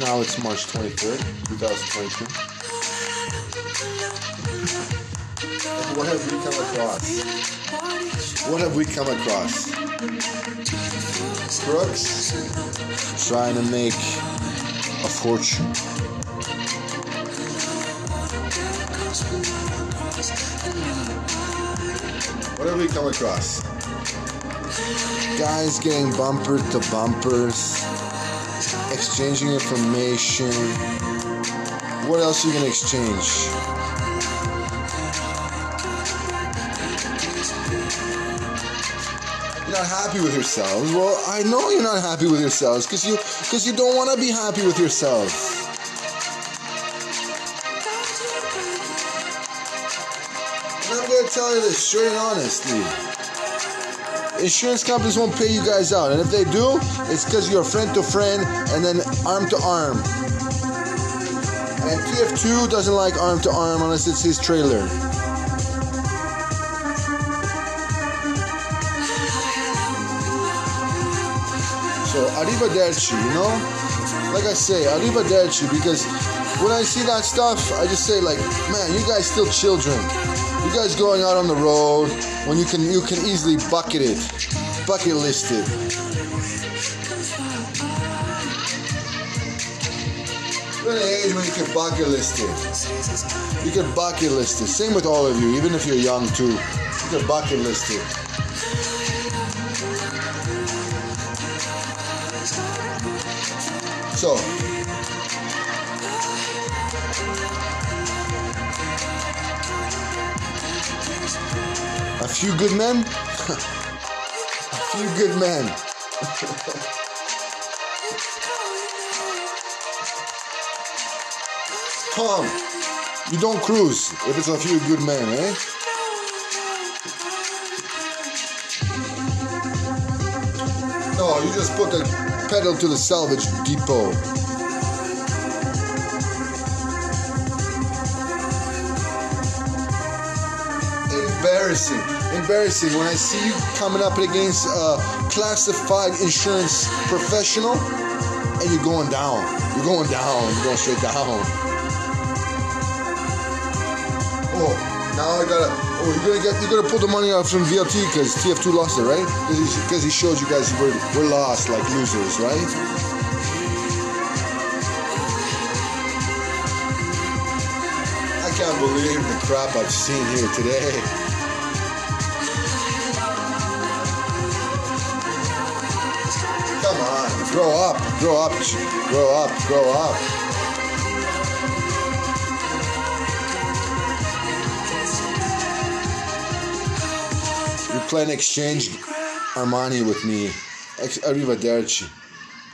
Now it's March 23rd, 2022. What have we come across? What have we come across? Crooks trying to make a fortune. What have we come across? Guys getting bumper to bumpers, exchanging information. What else are you gonna exchange? You're not happy with yourselves. Well, I know you're not happy with yourselves because you because you don't want to be happy with yourself. And I'm gonna tell you this straight and honestly. Insurance companies won't pay you guys out, and if they do, it's because you're friend to friend and then arm to arm. And TF2 doesn't like arm to arm unless it's his trailer. So arrivederci, you know? Like I say, arrivederci because when I see that stuff, I just say like, man, you guys still children. You guys going out on the road when you can you can easily bucket it, bucket list it. You're in an age when you can bucket list it. You can bucket list it. Same with all of you, even if you're young too. You can bucket list it. So, a few good men, a few good men. Tom, you don't cruise if it's a few good men, eh? No, you just put the pedal to the salvage depot. Embarrassing, embarrassing when I see you coming up against a classified insurance professional and you're going down. You're going down. You're going straight down. Oh, now I gotta. Oh, you're gonna get. You're gonna pull the money out from VLT because TF2 lost it, right? Because he, showed you guys we're we're lost like losers, right? I can't believe the crap I've seen here today. Grow up, grow up, grow up, grow up. You're playing exchange Armani with me. Arrivederci.